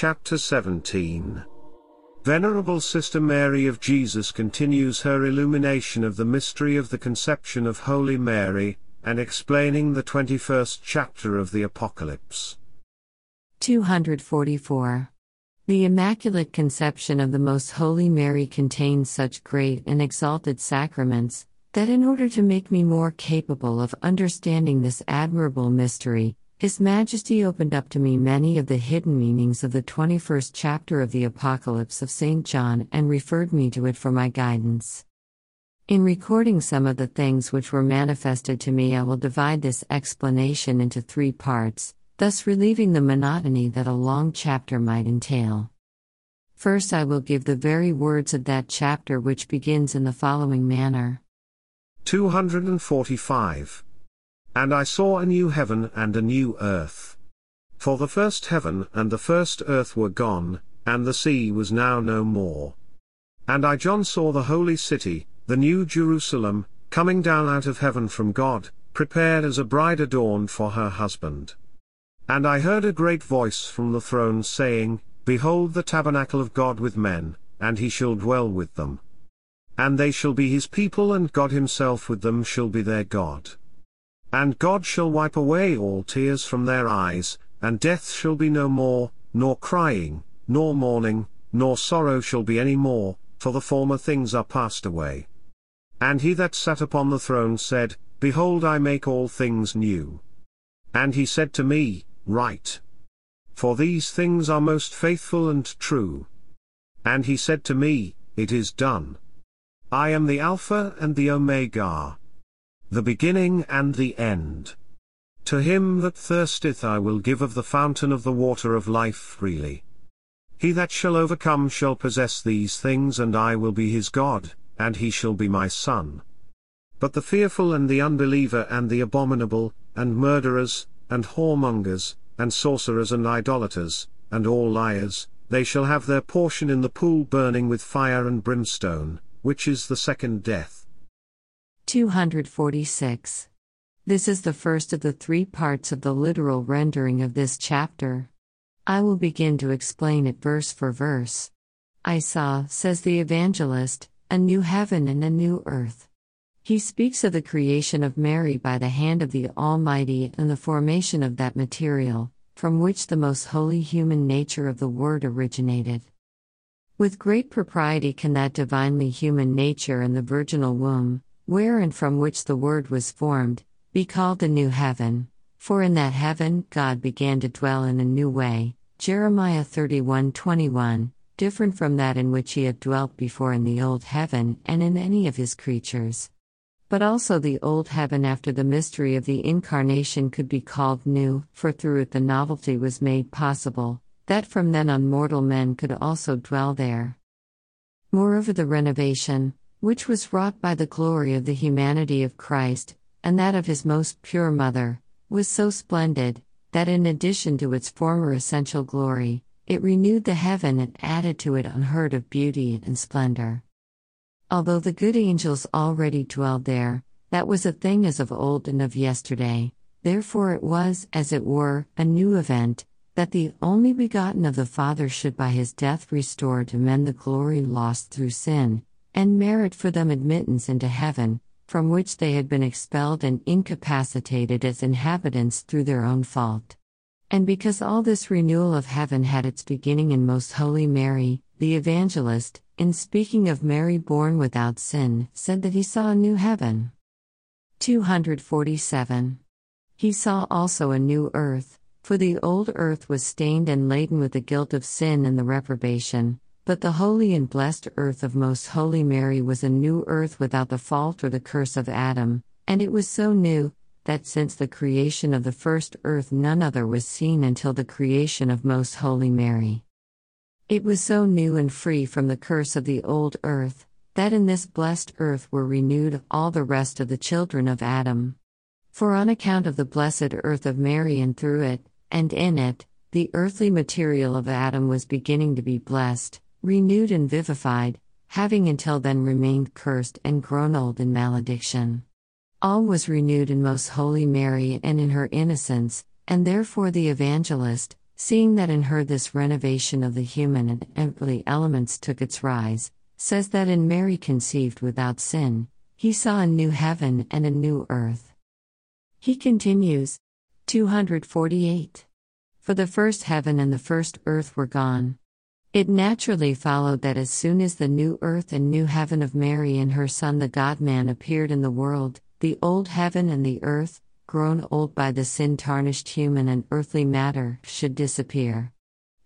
Chapter 17 Venerable Sister Mary of Jesus continues her illumination of the mystery of the conception of Holy Mary, and explaining the 21st chapter of the Apocalypse. 244. The Immaculate Conception of the Most Holy Mary contains such great and exalted sacraments, that in order to make me more capable of understanding this admirable mystery, His Majesty opened up to me many of the hidden meanings of the 21st chapter of the Apocalypse of St. John and referred me to it for my guidance. In recording some of the things which were manifested to me, I will divide this explanation into three parts, thus relieving the monotony that a long chapter might entail. First, I will give the very words of that chapter which begins in the following manner. 245. And I saw a new heaven and a new earth. For the first heaven and the first earth were gone, and the sea was now no more. And I John saw the holy city, the new Jerusalem, coming down out of heaven from God, prepared as a bride adorned for her husband. And I heard a great voice from the throne saying, Behold the tabernacle of God with men, and he shall dwell with them. And they shall be his people, and God himself with them shall be their God. And God shall wipe away all tears from their eyes, and death shall be no more, nor crying, nor mourning, nor sorrow shall be any more, for the former things are passed away. And he that sat upon the throne said, Behold, I make all things new. And he said to me, Write. For these things are most faithful and true. And he said to me, It is done. I am the Alpha and the Omega. The beginning and the end. To him that thirsteth I will give of the fountain of the water of life freely. He that shall overcome shall possess these things and I will be his God, and he shall be my son. But the fearful and the unbeliever and the abominable, and murderers, and whoremongers, and sorcerers and idolaters, and all liars, they shall have their portion in the pool burning with fire and brimstone, which is the second death. 246. This is the first of the three parts of the literal rendering of this chapter. I will begin to explain it verse for verse. I saw, says the evangelist, a new heaven and a new earth. He speaks of the creation of Mary by the hand of the Almighty and the formation of that material, from which the most holy human nature of the Word originated. With great propriety can that divinely human nature and the virginal womb, where and from which the Word was formed, be called the new heaven. For in that heaven God began to dwell in a new way, Jeremiah 31:21, different from that in which he had dwelt before in the old heaven and in any of his creatures. But also the old heaven after the mystery of the incarnation could be called new, for through it the novelty was made possible, that from then on mortal men could also dwell there. Moreover, the renovation, which was wrought by the glory of the humanity of Christ, and that of his most pure mother, was so splendid, that in addition to its former essential glory, it renewed the heaven and added to it unheard of beauty and splendor. Although the good angels already dwelled there, that was a thing as of old and of yesterday, therefore it was, as it were, a new event, that the only begotten of the Father should by his death restore to men the glory lost through sin, and merit for them admittance into heaven, from which they had been expelled and incapacitated as inhabitants through their own fault. And because all this renewal of heaven had its beginning in Most Holy Mary, the Evangelist, in speaking of Mary born without sin, said that he saw a new heaven. 247. He saw also a new earth for the old earth was stained and laden with the guilt of sin and the reprobation, but the holy and blessed earth of Most Holy Mary was a new earth without the fault or the curse of Adam, and it was so new, that since the creation of the first earth none other was seen until the creation of Most Holy Mary. It was so new and free from the curse of the old earth, that in this blessed earth were renewed all the rest of the children of Adam. For on account of the blessed earth of Mary and through it, and in it, the earthly material of Adam was beginning to be blessed, renewed, and vivified, having until then remained cursed and grown old in malediction. All was renewed in Most Holy Mary and in her innocence, and therefore the Evangelist, seeing that in her this renovation of the human and earthly elements took its rise, says that in Mary conceived without sin, he saw a new heaven and a new earth. He continues, 248. For the first heaven and the first earth were gone. It naturally followed that as soon as the new earth and new heaven of Mary and her Son the God man appeared in the world, the old heaven and the earth, grown old by the sin tarnished human and earthly matter, should disappear.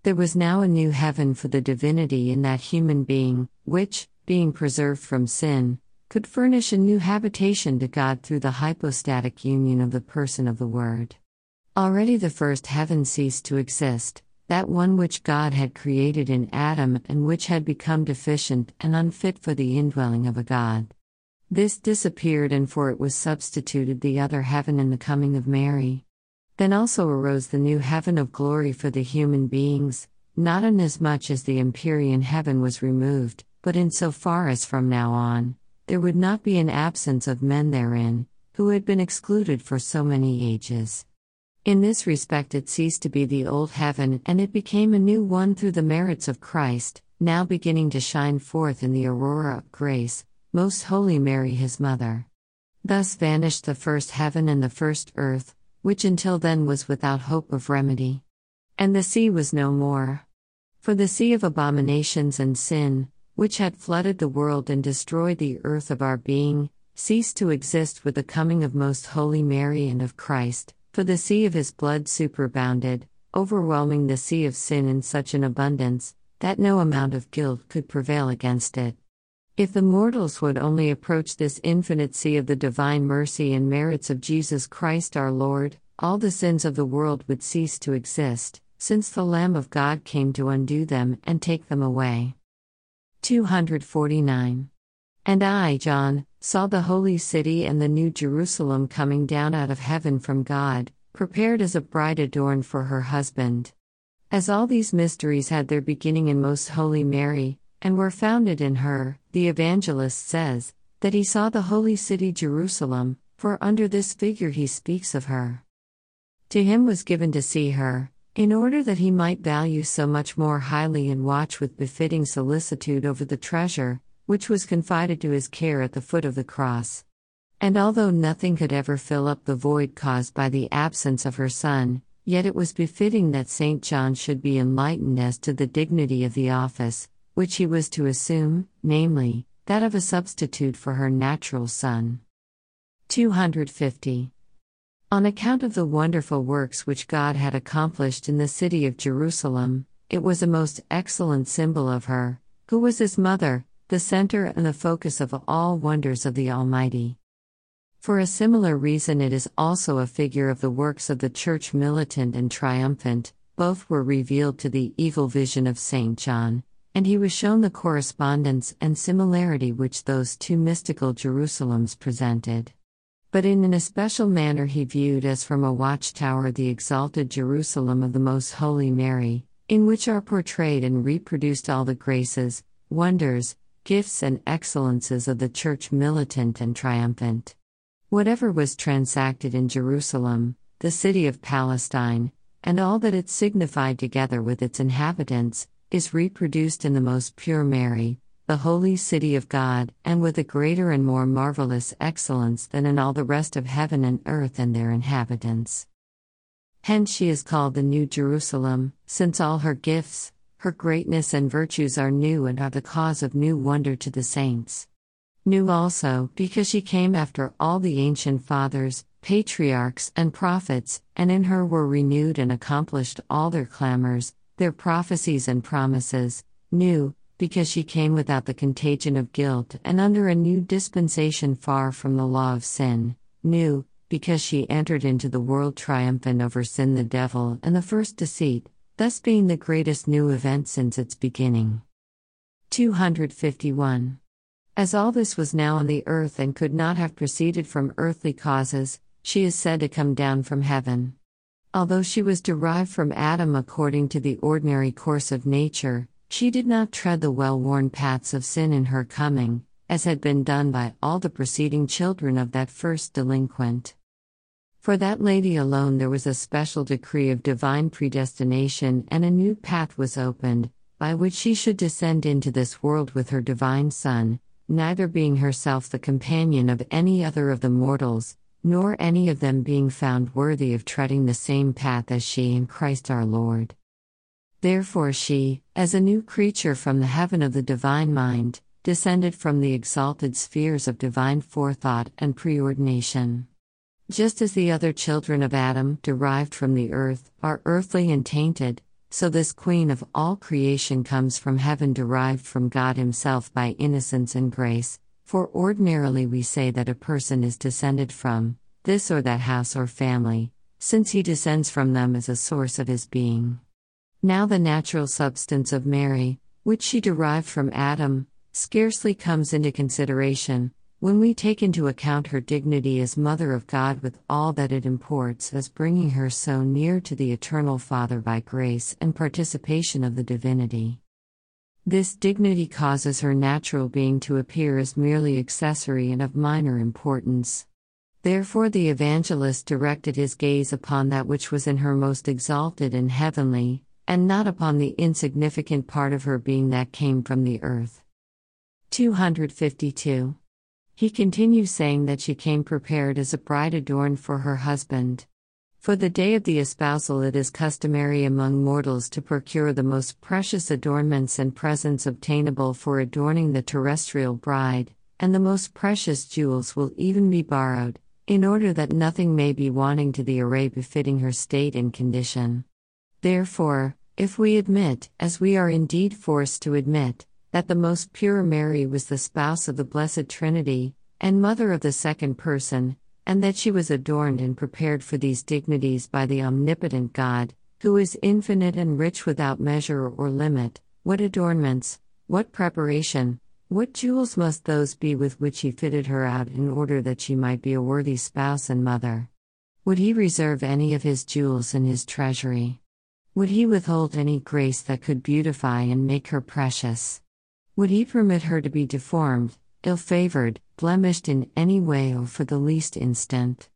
There was now a new heaven for the divinity in that human being, which, being preserved from sin, could furnish a new habitation to God through the hypostatic union of the person of the Word. Already the first heaven ceased to exist, that one which God had created in Adam and which had become deficient and unfit for the indwelling of a God. This disappeared, and for it was substituted the other heaven in the coming of Mary. Then also arose the new heaven of glory for the human beings, not inasmuch as the Empyrean heaven was removed, but in so far as from now on, there would not be an absence of men therein, who had been excluded for so many ages. In this respect, it ceased to be the old heaven and it became a new one through the merits of Christ, now beginning to shine forth in the aurora of grace, most Holy Mary, his mother. Thus vanished the first heaven and the first earth, which until then was without hope of remedy. And the sea was no more. For the sea of abominations and sin, which had flooded the world and destroyed the earth of our being, ceased to exist with the coming of Most Holy Mary and of Christ, for the sea of his blood superabounded, overwhelming the sea of sin in such an abundance, that no amount of guilt could prevail against it. If the mortals would only approach this infinite sea of the divine mercy and merits of Jesus Christ our Lord, all the sins of the world would cease to exist, since the Lamb of God came to undo them and take them away. 249. And I, John, saw the holy city and the new Jerusalem coming down out of heaven from God, prepared as a bride adorned for her husband. As all these mysteries had their beginning in Most Holy Mary, and were founded in her, the evangelist says, that he saw the holy city Jerusalem, for under this figure he speaks of her. To him was given to see her, in order that he might value so much more highly and watch with befitting solicitude over the treasure, which was confided to his care at the foot of the cross. And although nothing could ever fill up the void caused by the absence of her son, yet it was befitting that St. John should be enlightened as to the dignity of the office, which he was to assume, namely, that of a substitute for her natural son. 250. On account of the wonderful works which God had accomplished in the city of Jerusalem, it was a most excellent symbol of her, who was his mother, the center and the focus of all wonders of the Almighty. For a similar reason, it is also a figure of the works of the Church militant and triumphant, both were revealed to the evil vision of St. John, and he was shown the correspondence and similarity which those two mystical Jerusalems presented. But in an especial manner he viewed as from a watchtower the exalted Jerusalem of the Most Holy Mary, in which are portrayed and reproduced all the graces, wonders, gifts, and excellences of the Church militant and triumphant. Whatever was transacted in Jerusalem, the city of Palestine, and all that it signified together with its inhabitants, is reproduced in the most pure Mary, the holy city of God, and with a greater and more marvelous excellence than in all the rest of heaven and earth and their inhabitants. Hence she is called the New Jerusalem, since all her gifts, her greatness and virtues are new and are the cause of new wonder to the saints. New also, because she came after all the ancient fathers, patriarchs, and prophets, and in her were renewed and accomplished all their clamors, their prophecies and promises, new, because she came without the contagion of guilt and under a new dispensation far from the law of sin, new, because she entered into the world triumphant over sin the devil and the first deceit, thus being the greatest new event since its beginning. 251. As all this was now on the earth and could not have proceeded from earthly causes, she is said to come down from heaven. Although she was derived from Adam according to the ordinary course of nature, she did not tread the well worn paths of sin in her coming, as had been done by all the preceding children of that first delinquent. For that lady alone there was a special decree of divine predestination, and a new path was opened, by which she should descend into this world with her divine Son, neither being herself the companion of any other of the mortals, nor any of them being found worthy of treading the same path as she in Christ our Lord. Therefore she, as a new creature from the heaven of the divine mind, descended from the exalted spheres of divine forethought and preordination. Just as the other children of Adam, derived from the earth, are earthly and tainted, so this queen of all creation comes from heaven derived from God Himself by innocence and grace, for ordinarily we say that a person is descended from this or that house or family, since he descends from them as a source of his being. Now the natural substance of Mary, which she derived from Adam, scarcely comes into consideration, when we take into account her dignity as Mother of God with all that it imports as bringing her so near to the Eternal Father by grace and participation of the divinity. This dignity causes her natural being to appear as merely accessory and of minor importance. Therefore, the evangelist directed his gaze upon that which was in her most exalted and heavenly, and not upon the insignificant part of her being that came from the earth. 252. He continues saying that she came prepared as a bride adorned for her husband. For the day of the espousal, it is customary among mortals to procure the most precious adornments and presents obtainable for adorning the terrestrial bride, and the most precious jewels will even be borrowed, in order that nothing may be wanting to the array befitting her state and condition. Therefore, if we admit, as we are indeed forced to admit, that the most pure Mary was the spouse of the Blessed Trinity, and mother of the second person, and that she was adorned and prepared for these dignities by the omnipotent God, who is infinite and rich without measure or limit. What adornments, what preparation, what jewels must those be with which he fitted her out in order that she might be a worthy spouse and mother? Would he reserve any of his jewels in his treasury? Would he withhold any grace that could beautify and make her precious? Would he permit her to be deformed, ill favored, blemished in any way or for the least instant?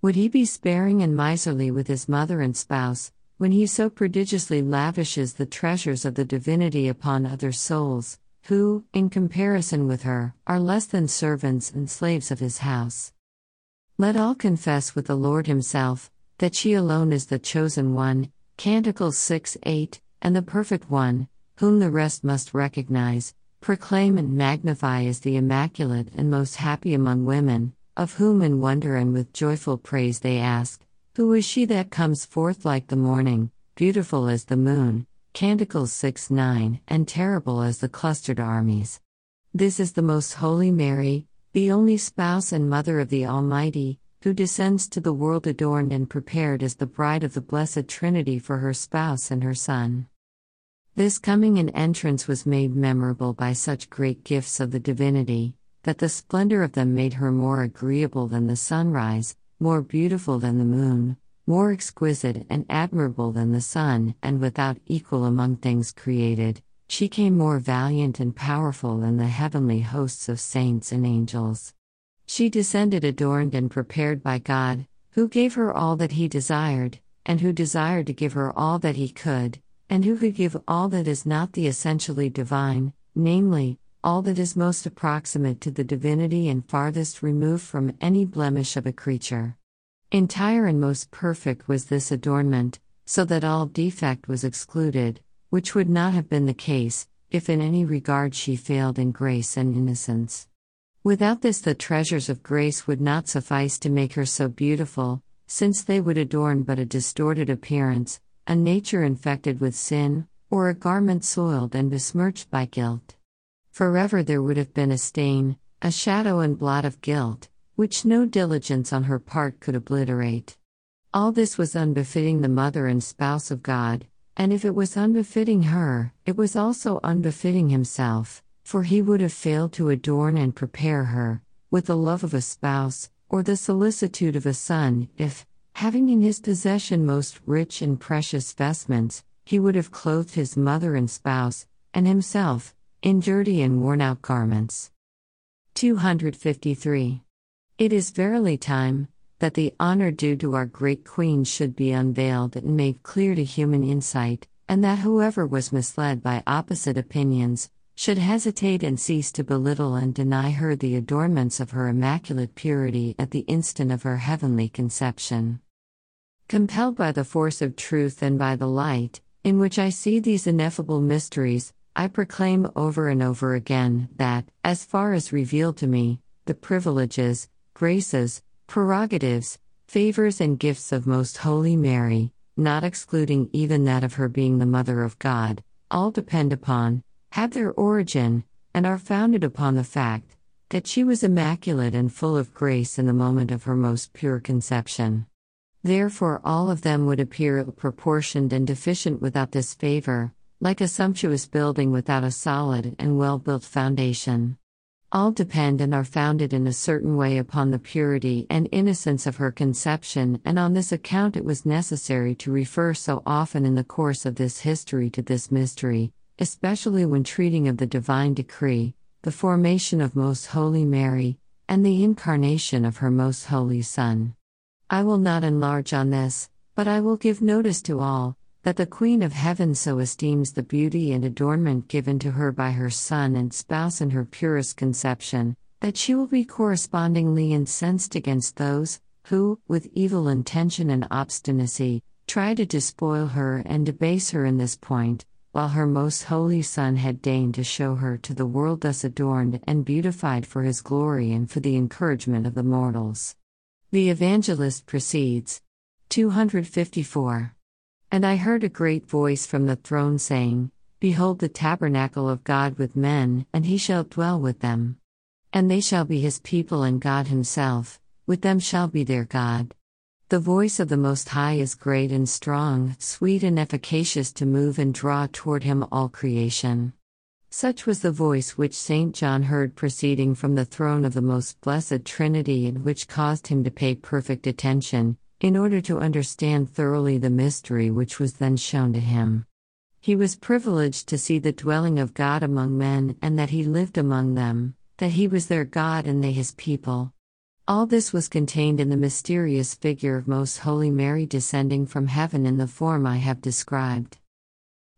Would he be sparing and miserly with his mother and spouse, when he so prodigiously lavishes the treasures of the divinity upon other souls, who, in comparison with her, are less than servants and slaves of his house? Let all confess with the Lord himself, that she alone is the chosen one, Canticles 6 8, and the perfect one, whom the rest must recognize, proclaim and magnify as the Immaculate and most happy among women, of whom in wonder and with joyful praise they ask, Who is she that comes forth like the morning, beautiful as the moon? Canticles 6 9, and terrible as the clustered armies. This is the most holy Mary, the only spouse and mother of the Almighty, who descends to the world adorned and prepared as the bride of the Blessed Trinity for her spouse and her Son. This coming and entrance was made memorable by such great gifts of the divinity, that the splendor of them made her more agreeable than the sunrise, more beautiful than the moon, more exquisite and admirable than the sun, and without equal among things created. She came more valiant and powerful than the heavenly hosts of saints and angels. She descended adorned and prepared by God, who gave her all that He desired, and who desired to give her all that He could, and who could give all that is not the essentially divine, namely, all that is most approximate to the divinity and farthest removed from any blemish of a creature. Entire and most perfect was this adornment, so that all defect was excluded, which would not have been the case, if in any regard she failed in grace and innocence. Without this, the treasures of grace would not suffice to make her so beautiful, since they would adorn but a distorted appearance, a nature infected with sin, or a garment soiled and besmirched by guilt. Forever there would have been a stain, a shadow and blot of guilt, which no diligence on her part could obliterate. All this was unbefitting the mother and spouse of God, and if it was unbefitting her, it was also unbefitting himself, for he would have failed to adorn and prepare her, with the love of a spouse, or the solicitude of a son, if, Having in his possession most rich and precious vestments, he would have clothed his mother and spouse, and himself, in dirty and worn out garments. 253. It is verily time, that the honor due to our great Queen should be unveiled and made clear to human insight, and that whoever was misled by opposite opinions should hesitate and cease to belittle and deny her the adornments of her immaculate purity at the instant of her heavenly conception. Compelled by the force of truth and by the light, in which I see these ineffable mysteries, I proclaim over and over again that, as far as revealed to me, the privileges, graces, prerogatives, favors, and gifts of Most Holy Mary, not excluding even that of her being the Mother of God, all depend upon, have their origin, and are founded upon the fact that she was immaculate and full of grace in the moment of her most pure conception. Therefore, all of them would appear ill proportioned and deficient without this favor, like a sumptuous building without a solid and well built foundation. All depend and are founded in a certain way upon the purity and innocence of her conception, and on this account it was necessary to refer so often in the course of this history to this mystery, especially when treating of the divine decree, the formation of Most Holy Mary, and the incarnation of her Most Holy Son. I will not enlarge on this, but I will give notice to all that the Queen of Heaven so esteems the beauty and adornment given to her by her Son and Spouse in her purest conception, that she will be correspondingly incensed against those who, with evil intention and obstinacy, try to despoil her and debase her in this point, while her most holy Son had deigned to show her to the world thus adorned and beautified for his glory and for the encouragement of the mortals. The evangelist proceeds. 254. And I heard a great voice from the throne saying, Behold the tabernacle of God with men, and he shall dwell with them. And they shall be his people, and God himself, with them shall be their God. The voice of the Most High is great and strong, sweet and efficacious to move and draw toward him all creation. Such was the voice which St. John heard proceeding from the throne of the most blessed Trinity and which caused him to pay perfect attention, in order to understand thoroughly the mystery which was then shown to him. He was privileged to see the dwelling of God among men and that he lived among them, that he was their God and they his people. All this was contained in the mysterious figure of Most Holy Mary descending from heaven in the form I have described.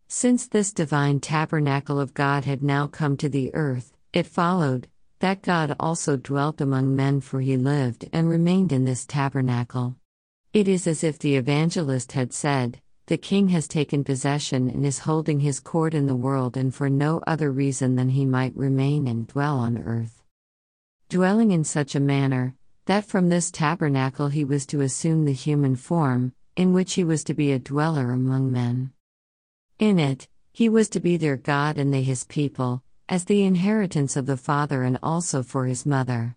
Since this divine tabernacle of God had now come to the earth, it followed that God also dwelt among men, for he lived and remained in this tabernacle. It is as if the evangelist had said, The king has taken possession and is holding his court in the world, and for no other reason than he might remain and dwell on earth. Dwelling in such a manner, that from this tabernacle he was to assume the human form, in which he was to be a dweller among men. In it, he was to be their God and they his people, as the inheritance of the Father and also for his mother.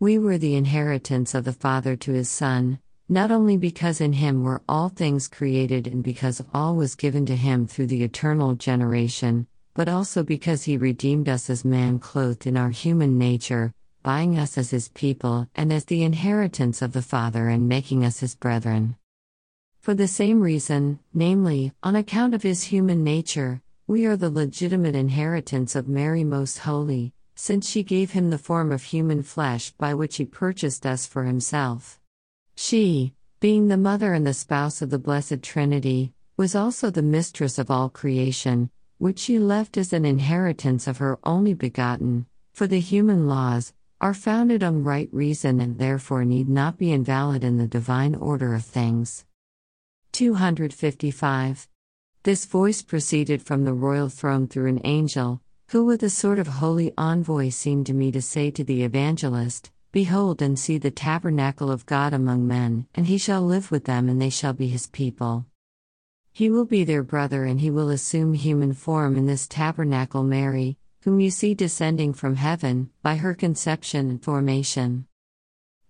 We were the inheritance of the Father to his Son, not only because in him were all things created and because all was given to him through the eternal generation, but also because he redeemed us as man clothed in our human nature, buying us as his people and as the inheritance of the Father and making us his brethren. For the same reason, namely, on account of his human nature, we are the legitimate inheritance of Mary Most Holy, since she gave him the form of human flesh by which he purchased us for himself. She, being the mother and the spouse of the Blessed Trinity, was also the mistress of all creation, which she left as an inheritance of her only begotten, for the human laws are founded on right reason and therefore need not be invalid in the divine order of things. 255. This voice proceeded from the royal throne through an angel, who with a sort of holy envoy seemed to me to say to the evangelist, Behold and see the tabernacle of God among men, and he shall live with them, and they shall be his people. He will be their brother, and he will assume human form in this tabernacle, Mary, whom you see descending from heaven, by her conception and formation.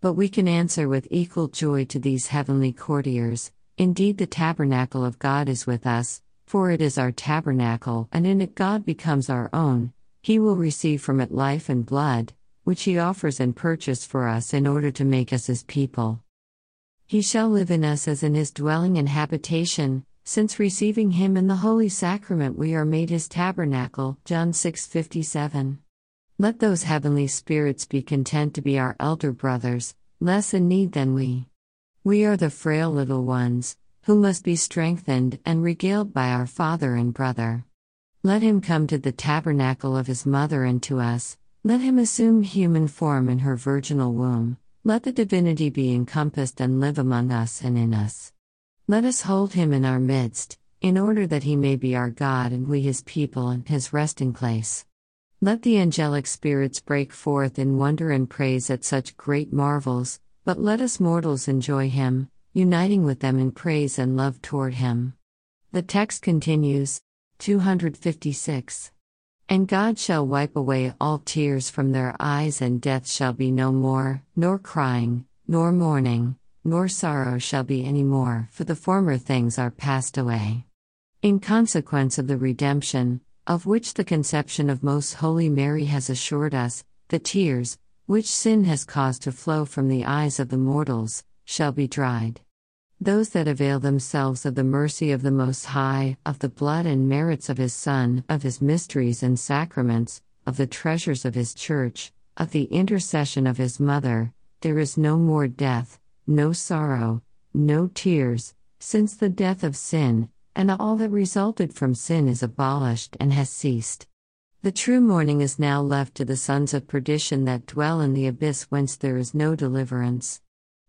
But we can answer with equal joy to these heavenly courtiers Indeed, the tabernacle of God is with us, for it is our tabernacle, and in it God becomes our own. He will receive from it life and blood, which He offers and purchase for us in order to make us His people. He shall live in us as in His dwelling and habitation, since receiving Him in the Holy Sacrament we are made His tabernacle. John 6:57. Let those heavenly spirits be content to be our elder brothers, less in need than we. We are the frail little ones, who must be strengthened and regaled by our Father and Brother. Let him come to the tabernacle of his mother and to us, let him assume human form in her virginal womb, let the divinity be encompassed and live among us and in us. Let us hold him in our midst, in order that he may be our God and we his people and his resting place. Let the angelic spirits break forth in wonder and praise at such great marvels, but let us mortals enjoy him, uniting with them in praise and love toward him. The text continues 256. And God shall wipe away all tears from their eyes, and death shall be no more, nor crying, nor mourning, nor sorrow shall be any more, for the former things are passed away. In consequence of the redemption, of which the conception of Most Holy Mary has assured us, the tears, which sin has caused to flow from the eyes of the mortals, shall be dried. Those that avail themselves of the mercy of the Most High, of the blood and merits of His Son, of His mysteries and sacraments, of the treasures of His Church, of the intercession of His Mother, there is no more death, no sorrow, no tears, since the death of sin, and all that resulted from sin is abolished and has ceased. The true mourning is now left to the sons of perdition that dwell in the abyss whence there is no deliverance.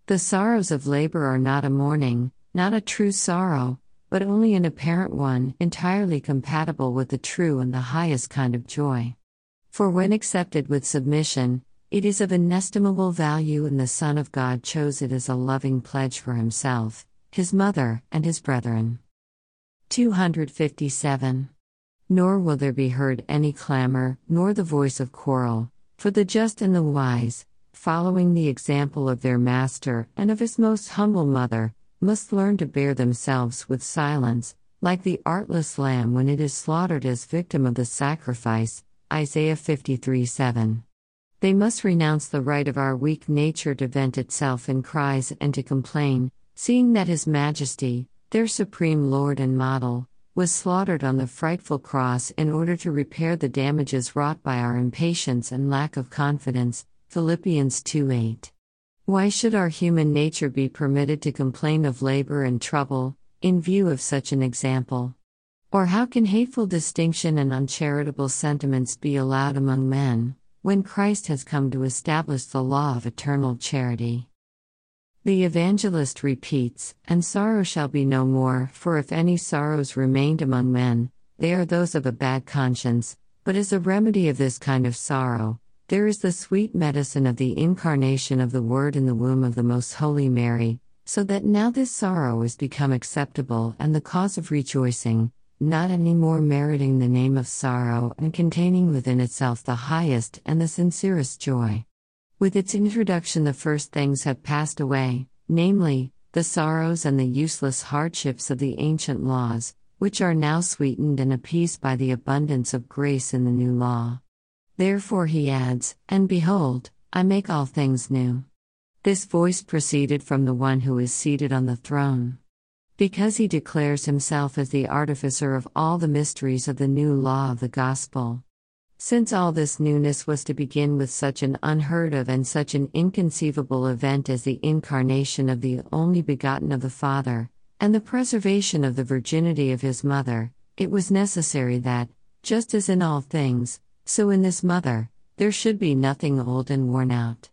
The sorrows of labor are not a mourning, not a true sorrow, but only an apparent one, entirely compatible with the true and the highest kind of joy. For when accepted with submission, it is of inestimable value, and the Son of God chose it as a loving pledge for himself, his mother, and his brethren. 257. Nor will there be heard any clamor, nor the voice of quarrel, for the just and the wise, following the example of their master and of his most humble mother, must learn to bear themselves with silence, like the artless lamb when it is slaughtered as victim of the sacrifice. Isaiah 53 7. They must renounce the right of our weak nature to vent itself in cries and to complain, seeing that His Majesty, their supreme Lord and model, was slaughtered on the frightful cross in order to repair the damages wrought by our impatience and lack of confidence. Philippians 2 8. Why should our human nature be permitted to complain of labor and trouble, in view of such an example? Or how can hateful distinction and uncharitable sentiments be allowed among men, when Christ has come to establish the law of eternal charity? The evangelist repeats, And sorrow shall be no more, for if any sorrows remained among men, they are those of a bad conscience, but as a remedy of this kind of sorrow, there is the sweet medicine of the incarnation of the Word in the womb of the Most Holy Mary, so that now this sorrow is become acceptable and the cause of rejoicing, not any more meriting the name of sorrow and containing within itself the highest and the sincerest joy. With its introduction, the first things have passed away, namely, the sorrows and the useless hardships of the ancient laws, which are now sweetened and appeased by the abundance of grace in the new law. Therefore he adds, And behold, I make all things new. This voice proceeded from the one who is seated on the throne. Because he declares himself as the artificer of all the mysteries of the new law of the gospel. Since all this newness was to begin with such an unheard of and such an inconceivable event as the incarnation of the only begotten of the Father, and the preservation of the virginity of his mother, it was necessary that, just as in all things, so in this mother, there should be nothing old and worn out.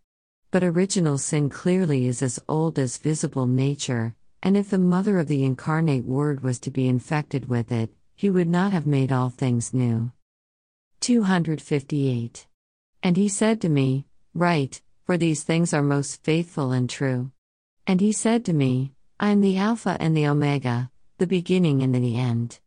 But original sin clearly is as old as visible nature, and if the mother of the incarnate Word was to be infected with it, he would not have made all things new. 258. And he said to me, Write, for these things are most faithful and true. And he said to me, I am the Alpha and the Omega, the beginning and the end.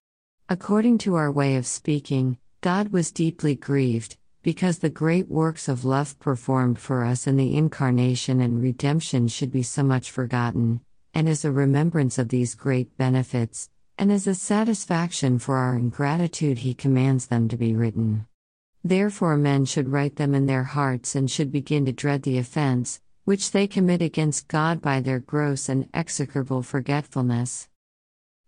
According to our way of speaking, God was deeply grieved, because the great works of love performed for us in the Incarnation and redemption should be so much forgotten, and as a remembrance of these great benefits, and as a satisfaction for our ingratitude, he commands them to be written. Therefore, men should write them in their hearts and should begin to dread the offense, which they commit against God by their gross and execrable forgetfulness.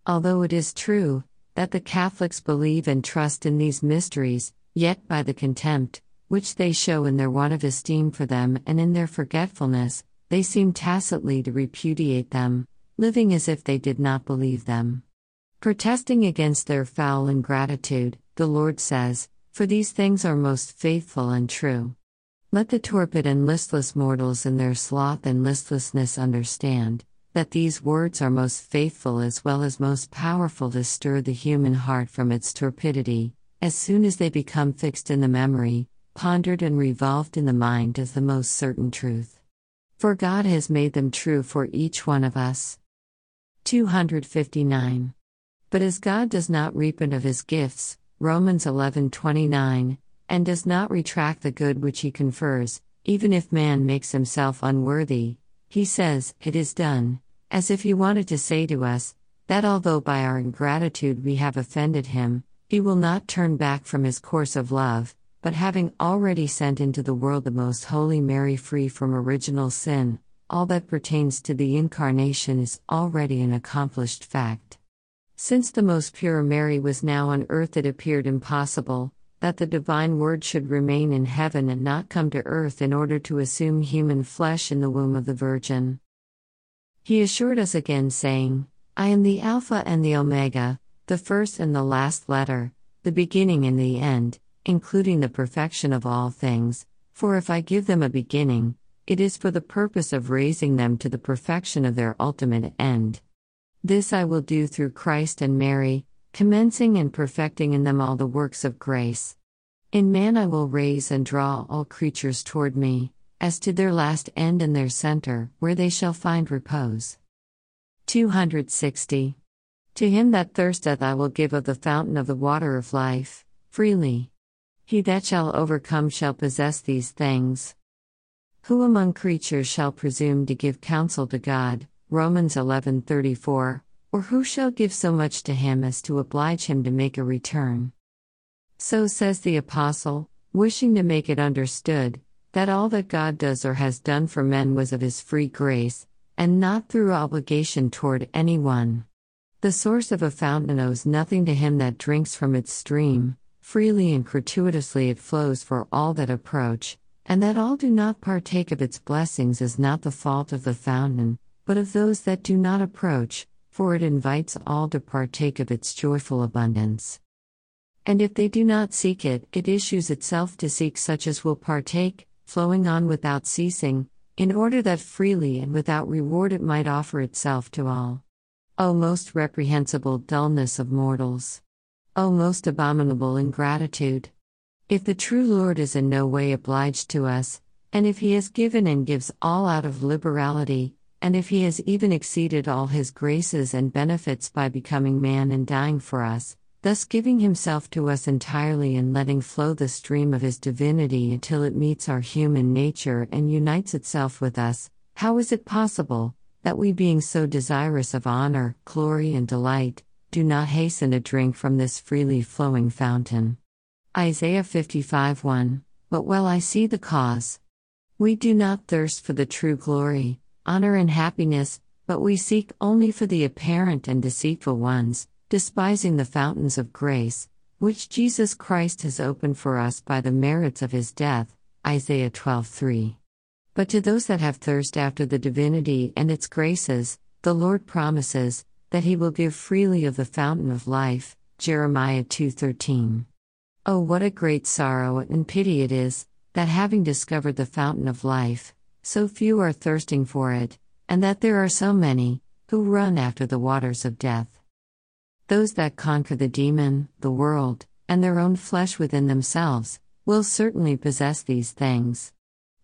Although it is true that the Catholics believe and trust in these mysteries, yet by the contempt, which they show in their want of esteem for them and in their forgetfulness, they seem tacitly to repudiate them, living as if they did not believe them. Protesting against their foul ingratitude, the Lord says, For these things are most faithful and true. Let the torpid and listless mortals in their sloth and listlessness understand that these words are most faithful as well as most powerful to stir the human heart from its torpidity, as soon as they become fixed in the memory, pondered and revolved in the mind as the most certain truth. For God has made them true for each one of us. 259. But as God does not repent of his gifts, Romans 11:29, and does not retract the good which he confers, even if man makes himself unworthy, he says, It is done, as if he wanted to say to us, that although by our ingratitude we have offended him, he will not turn back from his course of love, but having already sent into the world the most holy Mary free from original sin, all that pertains to the Incarnation is already an accomplished fact. Since the most pure Mary was now on earth, it appeared impossible that the divine Word should remain in heaven and not come to earth in order to assume human flesh in the womb of the Virgin. He assured us again, saying, I am the Alpha and the Omega, the first and the last letter, the beginning and the end, including the perfection of all things, for if I give them a beginning, it is for the purpose of raising them to the perfection of their ultimate end. This I will do through Christ and Mary, commencing and perfecting in them all the works of grace. In man I will raise and draw all creatures toward me, as to their last end and their center, where they shall find repose. 260. To him that thirsteth I will give of the fountain of the water of life, freely. He that shall overcome shall possess these things. Who among creatures shall presume to give counsel to God? Romans 11:34, or who shall give so much to him as to oblige him to make a return? So says the apostle, wishing to make it understood that all that God does or has done for men was of his free grace, and not through obligation toward anyone. The source of a fountain owes nothing to him that drinks from its stream, freely and gratuitously it flows for all that approach, and that all do not partake of its blessings is not the fault of the fountain, but of those that do not approach, for it invites all to partake of its joyful abundance. And if they do not seek it, it issues itself to seek such as will partake, flowing on without ceasing, in order that freely and without reward it might offer itself to all. O most reprehensible dullness of mortals! O most abominable ingratitude! If the true Lord is in no way obliged to us, and if he has given and gives all out of liberality, and if he has even exceeded all his graces and benefits by becoming man and dying for us, thus giving himself to us entirely and letting flow the stream of his divinity until it meets our human nature and unites itself with us, how is it possible that we, being so desirous of honor, glory, and delight, do not hasten to drink from this freely flowing fountain? Isaiah 55 1 But well I see the cause. We do not thirst for the true glory, honor, and happiness, but we seek only for the apparent and deceitful ones, despising the fountains of grace, which Jesus Christ has opened for us by the merits of his death. Isaiah 12:3. But to those that have thirst after the divinity and its graces, the Lord promises that he will give freely of the fountain of life. Jeremiah 2:13. Oh, what a great sorrow and pity it is, that having discovered the fountain of life, so few are thirsting for it, and that there are so many who run after the waters of death. Those that conquer the demon, the world, and their own flesh within themselves, will certainly possess these things.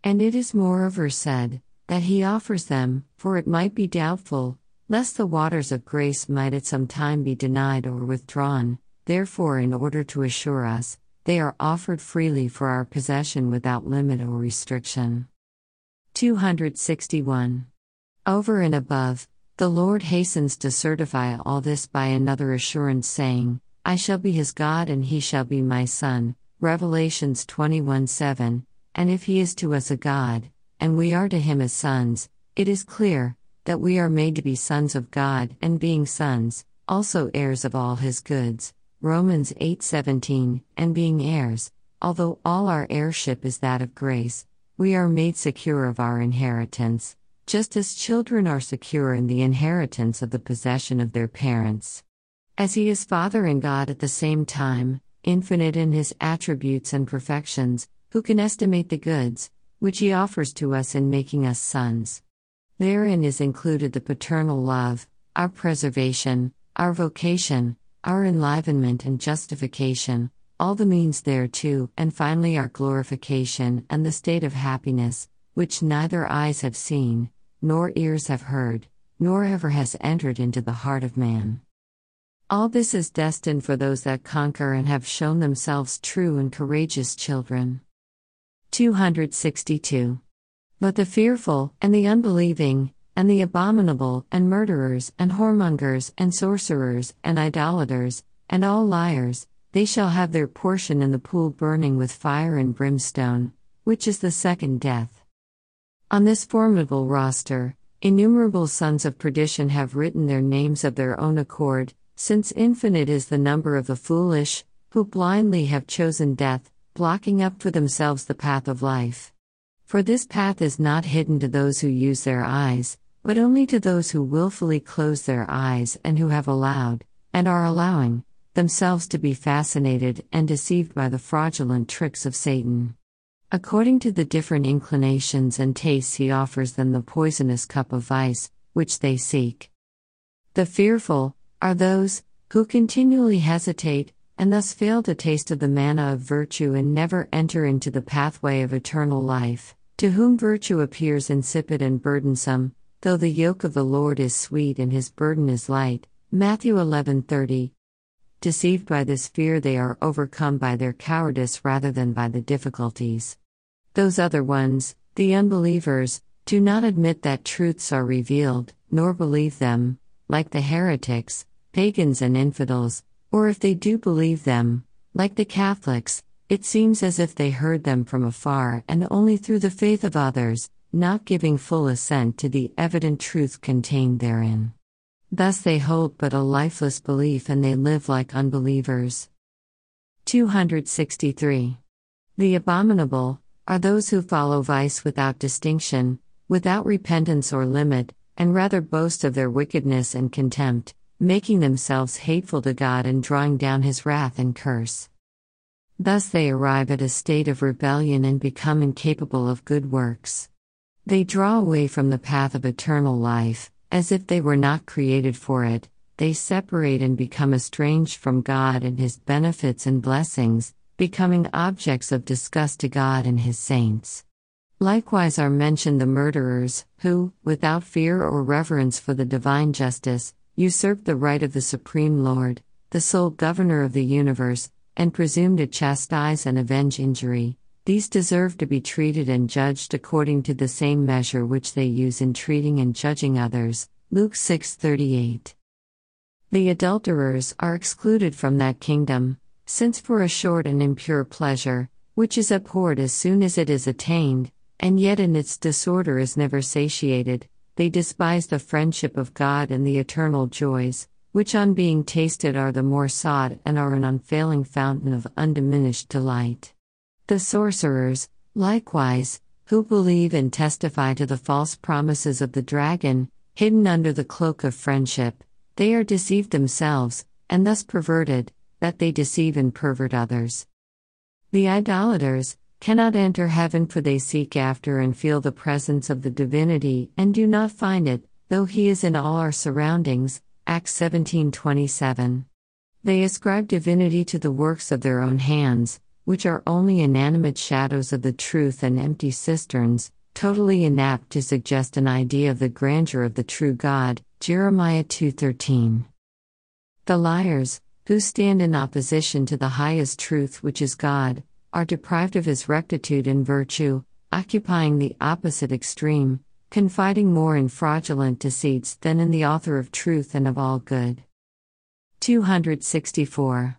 And it is moreover said, that he offers them, for it might be doubtful, lest the waters of grace might at some time be denied or withdrawn, Therefore, in order to assure us, they are offered freely for our possession without limit or restriction. 261. Over and above, the Lord hastens to certify all this by another assurance, saying, I shall be his God and he shall be my son. Revelations 21 7. And if he is to us a God, and we are to him as sons, it is clear that we are made to be sons of God, and being sons, also heirs of all his goods. Romans 8:17, and being heirs, although all our heirship is that of grace, we are made secure of our inheritance. just as children are secure in the inheritance of the possession of their parents. As he is Father and God at the same time, infinite in his attributes and perfections, who can estimate the goods, which he offers to us in making us sons? Therein is included the paternal love, our preservation, our vocation, our enlivenment and justification, all the means thereto, and finally our glorification and the state of happiness, which neither eyes have seen, nor ears have heard, nor ever has entered into the heart of man. All this is destined for those that conquer and have shown themselves true and courageous children. 262. But the fearful, and the unbelieving, and the abominable, and murderers, and whoremongers, and sorcerers, and idolaters, and all liars, they shall have their portion in the pool burning with fire and brimstone, which is the second death. On this formidable roster, innumerable sons of perdition have written their names of their own accord, since infinite is the number of the foolish, who blindly have chosen death, blocking up for themselves the path of life. For this path is not hidden to those who use their eyes, but only to those who wilfully close their eyes and who have allowed, and are allowing, themselves to be fascinated and deceived by the fraudulent tricks of Satan. According to the different inclinations and tastes, he offers them the poisonous cup of vice, which they seek. The fearful are those who continually hesitate and thus fail to taste of the manna of virtue and never enter into the pathway of eternal life, to whom virtue appears insipid and burdensome, though the yoke of the Lord is sweet and his burden is light. Matthew 11:30. Deceived by this fear they are overcome by their cowardice rather than by the difficulties. Those other ones, the unbelievers, do not admit that truths are revealed, nor believe them, like the heretics, pagans and infidels, or if they do believe them, like the Catholics, it seems as if they heard them from afar and only through the faith of others, not giving full assent to the evident truth contained therein. Thus they hold but a lifeless belief and they live like unbelievers. 263. The abominable are those who follow vice without distinction, without repentance or limit, and rather boast of their wickedness and contempt, making themselves hateful to God and drawing down his wrath and curse. Thus they arrive at a state of rebellion and become incapable of good works. They draw away from the path of eternal life, as if they were not created for it, they separate and become estranged from God and His benefits and blessings, becoming objects of disgust to God and His saints. Likewise are mentioned the murderers, who, without fear or reverence for the divine justice, usurped the right of the Supreme Lord, the sole governor of the universe, and presumed to chastise and avenge injury, these deserve to be treated and judged according to the same measure which they use in treating and judging others. Luke 6:38. The adulterers are excluded from that kingdom, since for a short and impure pleasure, which is abhorred as soon as it is attained, and yet in its disorder is never satiated, they despise the friendship of God and the eternal joys, which on being tasted are the more sought and are an unfailing fountain of undiminished delight. The sorcerers, likewise, who believe and testify to the false promises of the dragon, hidden under the cloak of friendship, they are deceived themselves, and thus perverted, that they deceive and pervert others. The idolaters, cannot enter heaven for they seek after and feel the presence of the divinity and do not find it, though he is in all our surroundings. Acts 17:27. They ascribe divinity to the works of their own hands, which are only inanimate shadows of the truth and empty cisterns, totally inapt to suggest an idea of the grandeur of the true God. Jeremiah 2:13. The liars, who stand in opposition to the highest truth which is God, are deprived of his rectitude and virtue, occupying the opposite extreme, confiding more in fraudulent deceits than in the author of truth and of all good. 264.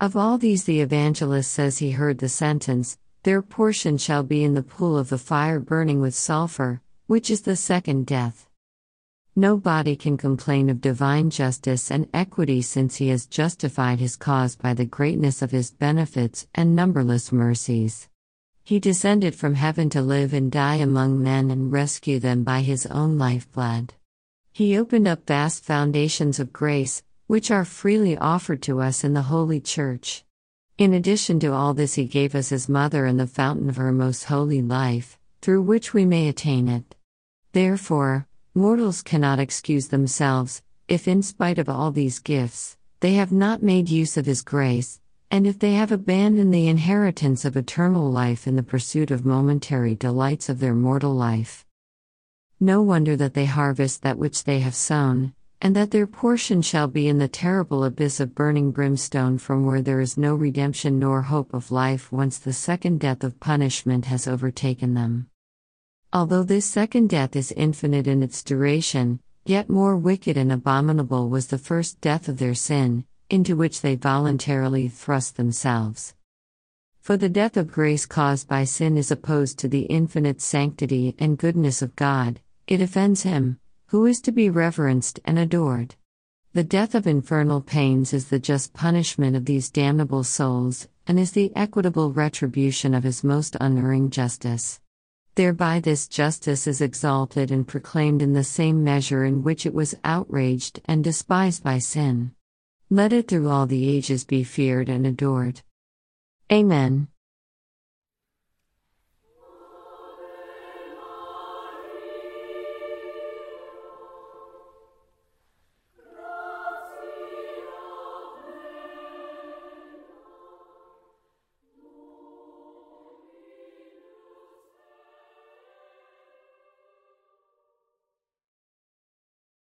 Of all these, the evangelist says he heard the sentence, Their portion shall be in the pool of the fire burning with sulfur, which is the second death. Nobody can complain of divine justice and equity since he has justified his cause by the greatness of his benefits and numberless mercies. He descended from heaven to live and die among men and rescue them by his own lifeblood. He opened up vast foundations of grace, which are freely offered to us in the Holy Church. In addition to all this, He gave us His mother and the fountain of her most holy life, through which we may attain it. Therefore, mortals cannot excuse themselves, if in spite of all these gifts, they have not made use of His grace, and if they have abandoned the inheritance of eternal life in the pursuit of momentary delights of their mortal life. No wonder that they harvest that which they have sown, and that their portion shall be in the terrible abyss of burning brimstone from where there is no redemption nor hope of life once the second death of punishment has overtaken them. Although this second death is infinite in its duration, yet more wicked and abominable was the first death of their sin, into which they voluntarily thrust themselves. For the death of grace caused by sin is opposed to the infinite sanctity and goodness of God, it offends Him, who is to be reverenced and adored. The death of infernal pains is the just punishment of these damnable souls, and is the equitable retribution of His most unerring justice. Thereby, this justice is exalted and proclaimed in the same measure in which it was outraged and despised by sin. Let it through all the ages be feared and adored. Amen.